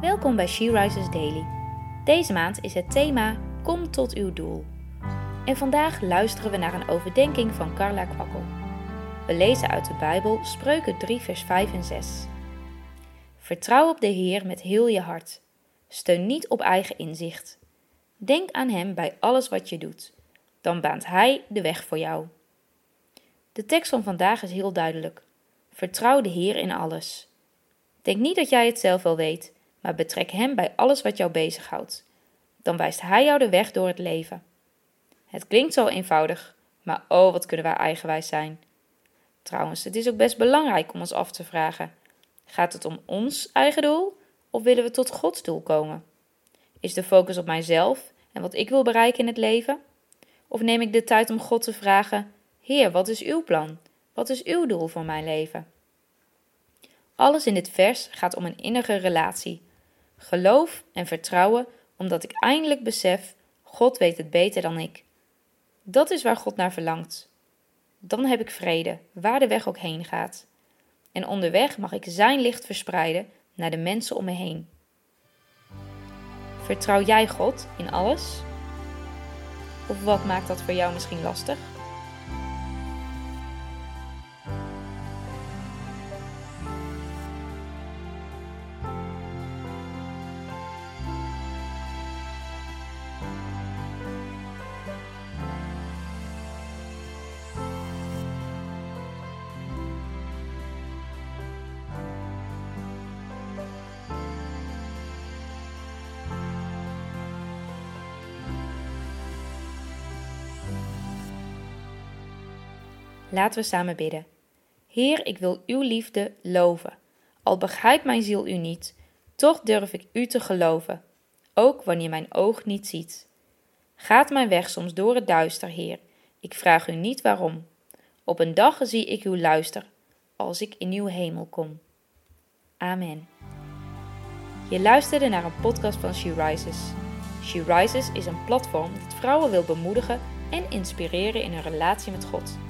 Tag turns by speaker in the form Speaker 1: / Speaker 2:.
Speaker 1: Welkom bij She Rises Daily. Deze maand is het thema Kom tot uw doel. En vandaag luisteren we naar een overdenking van Carla Kwakkel. We lezen uit de Bijbel Spreuken 3 vers 5 en 6. Vertrouw op de Heer met heel je hart. Steun niet op eigen inzicht. Denk aan Hem bij alles wat je doet. Dan baant Hij de weg voor jou. De tekst van vandaag is heel duidelijk. Vertrouw de Heer in alles. Denk niet dat jij het zelf wel weet, maar betrek Hem bij alles wat jou bezighoudt. Dan wijst Hij jou de weg door het leven. Het klinkt zo eenvoudig, maar oh, wat kunnen wij eigenwijs zijn. Trouwens, het is ook best belangrijk om ons af te vragen: gaat het om ons eigen doel of willen we tot Gods doel komen? Is de focus op mijzelf en wat ik wil bereiken in het leven? Of neem ik de tijd om God te vragen: Heer, wat is uw plan? Wat is uw doel voor mijn leven? Alles in dit vers gaat om een innige relatie. Geloof en vertrouwen omdat ik eindelijk besef: God weet het beter dan ik. Dat is waar God naar verlangt. Dan heb ik vrede, waar de weg ook heen gaat. En onderweg mag ik Zijn licht verspreiden naar de mensen om me heen. Vertrouw jij God in alles? Of wat maakt dat voor jou misschien lastig? Laten we samen bidden. Heer, ik wil uw liefde loven. Al begrijpt mijn ziel u niet, toch durf ik u te geloven, ook wanneer mijn oog niet ziet. Gaat mijn weg soms door het duister, Heer, ik vraag u niet waarom. Op een dag zie ik uw luister, als ik in uw hemel kom. Amen. Je luisterde naar een podcast van She Rises. She Rises is een platform dat vrouwen wil bemoedigen en inspireren in hun relatie met God.